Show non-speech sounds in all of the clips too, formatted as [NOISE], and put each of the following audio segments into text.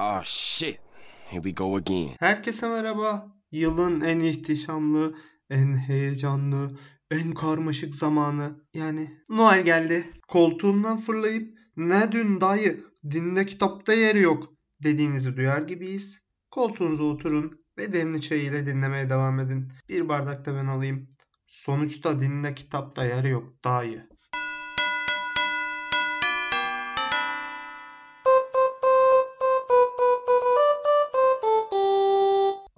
Oh shit. Here we go again. Herkese merhaba. Yılın en ihtişamlı, en heyecanlı, en karmaşık zamanı. Yani Noel geldi. Koltuğumdan fırlayıp ne dün dayı dinle kitapta yeri yok dediğinizi duyar gibiyiz. Koltuğunuza oturun ve demli çay ile dinlemeye devam edin. Bir bardak da ben alayım. Sonuçta dinle kitapta yeri yok dayı.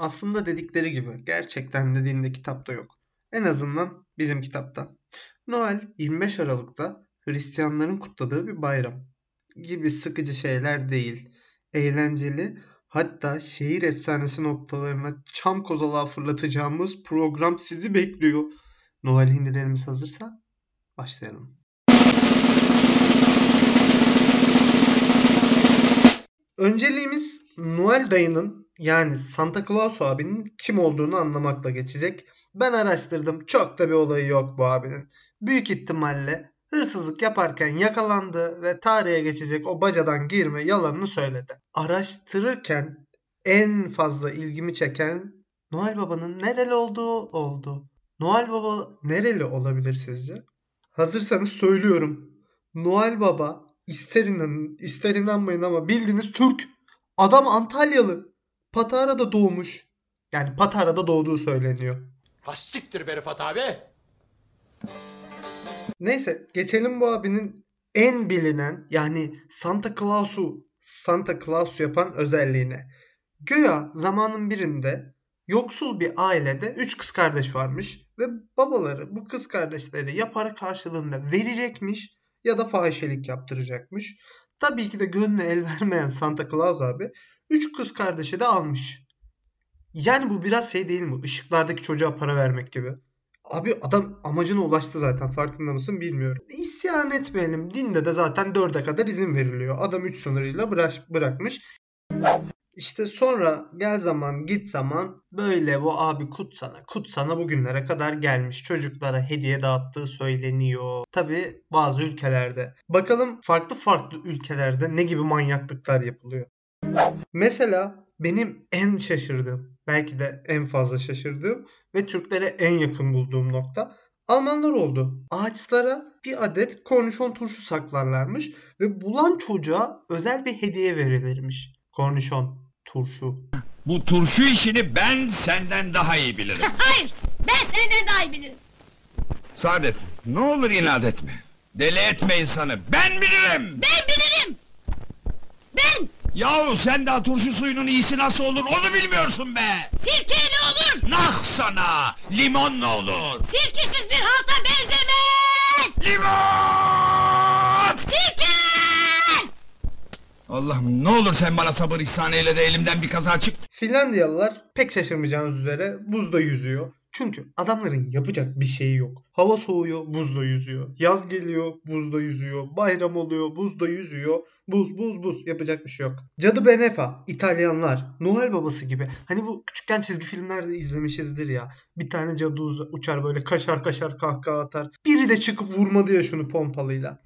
Aslında dedikleri gibi gerçekten dediğinde kitapta yok. En azından bizim kitapta. Noel 25 Aralık'ta Hristiyanların kutladığı bir bayram. Gibi sıkıcı şeyler değil. Eğlenceli hatta şehir efsanesi noktalarına çam kozalağı fırlatacağımız program sizi bekliyor. Noel hindilerimiz hazırsa başlayalım. Önceliğimiz Noel dayının yani Santa Claus abinin kim olduğunu anlamakla geçecek. Ben araştırdım. Çok da bir olayı yok bu abinin. Büyük ihtimalle hırsızlık yaparken yakalandı ve tarihe geçecek o bacadan girme yalanını söyledi. Araştırırken en fazla ilgimi çeken Noel Baba'nın nereli olduğu oldu. Noel Baba nereli olabilir sizce? Hazırsanız söylüyorum. Noel Baba ister inanın ister inanmayın ama bildiğiniz Türk. Adam Antalyalı. Patara'da doğmuş. Yani Patara'da doğduğu söyleniyor. Ha siktir be Rıfat abi. Neyse geçelim bu abinin en bilinen yani Santa Claus'u Santa Claus yapan özelliğine. Göya zamanın birinde yoksul bir ailede 3 kız kardeş varmış ve babaları bu kız kardeşleri ya para karşılığında verecekmiş ya da fahişelik yaptıracakmış. Tabii ki de gönlüne el vermeyen Santa Claus abi 3 kız kardeşi de almış. Yani bu biraz şey değil mi? Işıklardaki çocuğa para vermek gibi. Abi adam amacına ulaştı zaten farkında mısın bilmiyorum. İsyan etmeyelim. Dinde de zaten 4'e kadar izin veriliyor. Adam 3 sınırıyla bırak, bırakmış. İşte sonra gel zaman git zaman böyle bu abi kutsana kutsana bugünlere kadar gelmiş çocuklara hediye dağıttığı söyleniyor. Tabi bazı ülkelerde. Bakalım farklı farklı ülkelerde ne gibi manyaklıklar yapılıyor. Mesela benim en şaşırdığım belki de en fazla şaşırdığım ve Türklere en yakın bulduğum nokta Almanlar oldu. Ağaçlara bir adet kornişon turşu saklarlarmış ve bulan çocuğa özel bir hediye verilirmiş. Kornişon turşu. Bu turşu işini ben senden daha iyi bilirim. [LAUGHS] Hayır, ben senden daha iyi bilirim. Saadet, ne olur inat etme. Deli etme insanı, ben bilirim! Ben bilirim. Ben Yahu sen daha turşu suyunun iyisi nasıl olur onu bilmiyorsun be! sirkeyle olur. Nah sana! Limon ne olur? Sirkesiz bir halta benzemez. Limon! Sirke! Allah'ım ne olur sen bana sabır ihsan eyle de elimden bir kaza çık. Finlandiyalılar pek şaşırmayacağınız üzere buzda yüzüyor. Çünkü adamların yapacak bir şeyi yok. Hava soğuyor, buzda yüzüyor. Yaz geliyor, buzda yüzüyor. Bayram oluyor, buzda yüzüyor. Buz buz buz yapacak bir şey yok. Cadı Benefa, İtalyanlar, Noel babası gibi. Hani bu küçükken çizgi filmlerde izlemişizdir ya. Bir tane cadı uçar böyle kaşar kaşar kahkaha atar. Biri de çıkıp vurmadı ya şunu pompalıyla.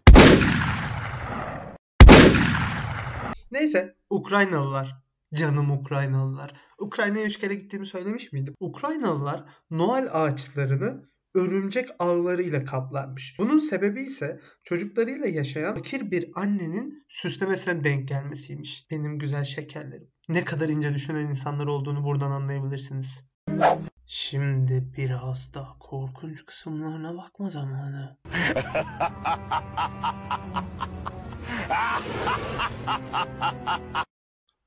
Neyse Ukraynalılar. Canım Ukraynalılar. Ukrayna'ya üç kere gittiğimi söylemiş miydim? Ukraynalılar Noel ağaçlarını örümcek ağlarıyla kaplarmış. Bunun sebebi ise çocuklarıyla yaşayan fakir bir annenin süslemesine denk gelmesiymiş. Benim güzel şekerlerim. Ne kadar ince düşünen insanlar olduğunu buradan anlayabilirsiniz. Şimdi biraz daha korkunç kısımlarına bakma zamanı. [LAUGHS]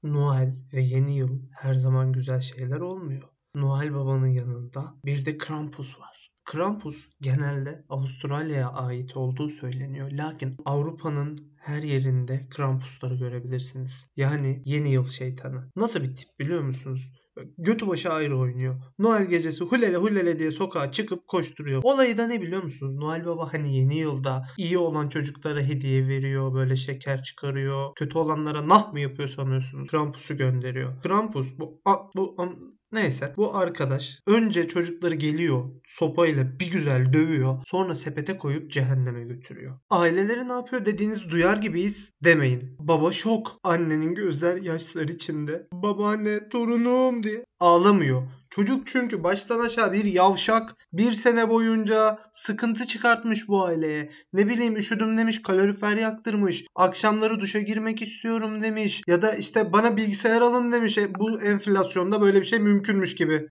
Noel ve yeni yıl her zaman güzel şeyler olmuyor. Noel babanın yanında bir de Krampus var. Krampus genelde Avustralya'ya ait olduğu söyleniyor. Lakin Avrupa'nın her yerinde Krampusları görebilirsiniz. Yani yeni yıl şeytanı. Nasıl bir tip biliyor musunuz? Götü başı ayrı oynuyor. Noel gecesi hulele hulele diye sokağa çıkıp koşturuyor. Olayı da ne biliyor musunuz? Noel Baba hani yeni yılda iyi olan çocuklara hediye veriyor. Böyle şeker çıkarıyor. Kötü olanlara nah mı yapıyor sanıyorsunuz? Krampus'u gönderiyor. Krampus bu, a- bu am- Neyse bu arkadaş önce çocukları geliyor sopayla bir güzel dövüyor sonra sepete koyup cehenneme götürüyor. Aileleri ne yapıyor dediğiniz duyar gibiyiz demeyin. Baba şok. Annenin gözler yaşlar içinde. Babaanne torunum diye ağlamıyor. Çocuk çünkü baştan aşağı bir yavşak. Bir sene boyunca sıkıntı çıkartmış bu aileye. Ne bileyim üşüdüm demiş kalorifer yaktırmış. Akşamları duşa girmek istiyorum demiş. Ya da işte bana bilgisayar alın demiş. E, bu enflasyonda böyle bir şey mümkünmüş gibi.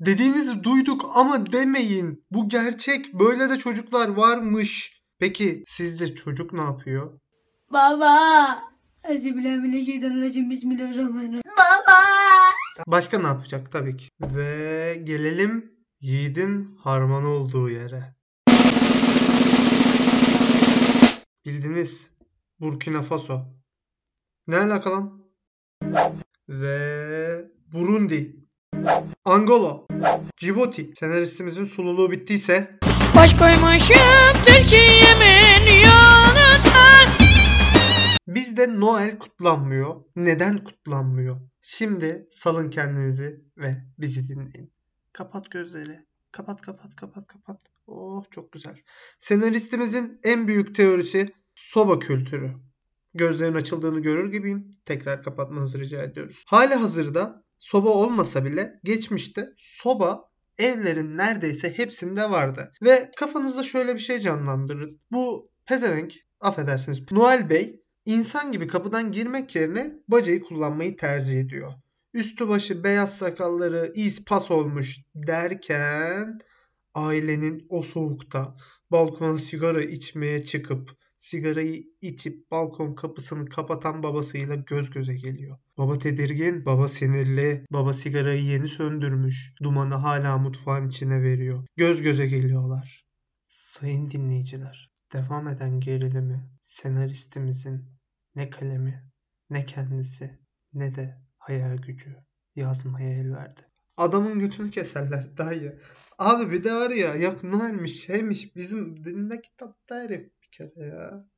Dediğinizi duyduk ama demeyin. Bu gerçek. Böyle de çocuklar varmış. Peki sizce çocuk ne yapıyor? Baba. Euzubillahimineşşeytanirracim. Bismillahirrahmanirrahim. Baba. Başka ne yapacak tabii ki. Ve gelelim Yiğit'in harman olduğu yere. Bildiniz. Burkina Faso. Ne alaka lan? Ve Burundi. Angola. Djibouti. Senaristimizin sululuğu bittiyse Baş koymuşum Türkiye'min yanına. Bizde Noel kutlanmıyor. Neden kutlanmıyor? Şimdi salın kendinizi ve bizi dinleyin. Kapat gözleri. Kapat kapat kapat kapat. Oh çok güzel. Senaristimizin en büyük teorisi soba kültürü. Gözlerin açıldığını görür gibiyim. Tekrar kapatmanızı rica ediyoruz. Hali hazırda soba olmasa bile geçmişte soba evlerin neredeyse hepsinde vardı. Ve kafanızda şöyle bir şey canlandırın. Bu pezevenk, affedersiniz Noel Bey insan gibi kapıdan girmek yerine bacayı kullanmayı tercih ediyor. Üstü başı beyaz sakalları iz pas olmuş derken ailenin o soğukta balkona sigara içmeye çıkıp sigarayı içip balkon kapısını kapatan babasıyla göz göze geliyor. Baba tedirgin, baba sinirli, baba sigarayı yeni söndürmüş, dumanı hala mutfağın içine veriyor. Göz göze geliyorlar. Sayın dinleyiciler, devam eden gerilimi senaristimizin ne kalemi, ne kendisi, ne de hayal gücü yazmaya el verdi. Adamın götünü keserler dayı. Abi bir de var ya yok Noel'miş şeymiş bizim dinde kitapta herif bir kere ya.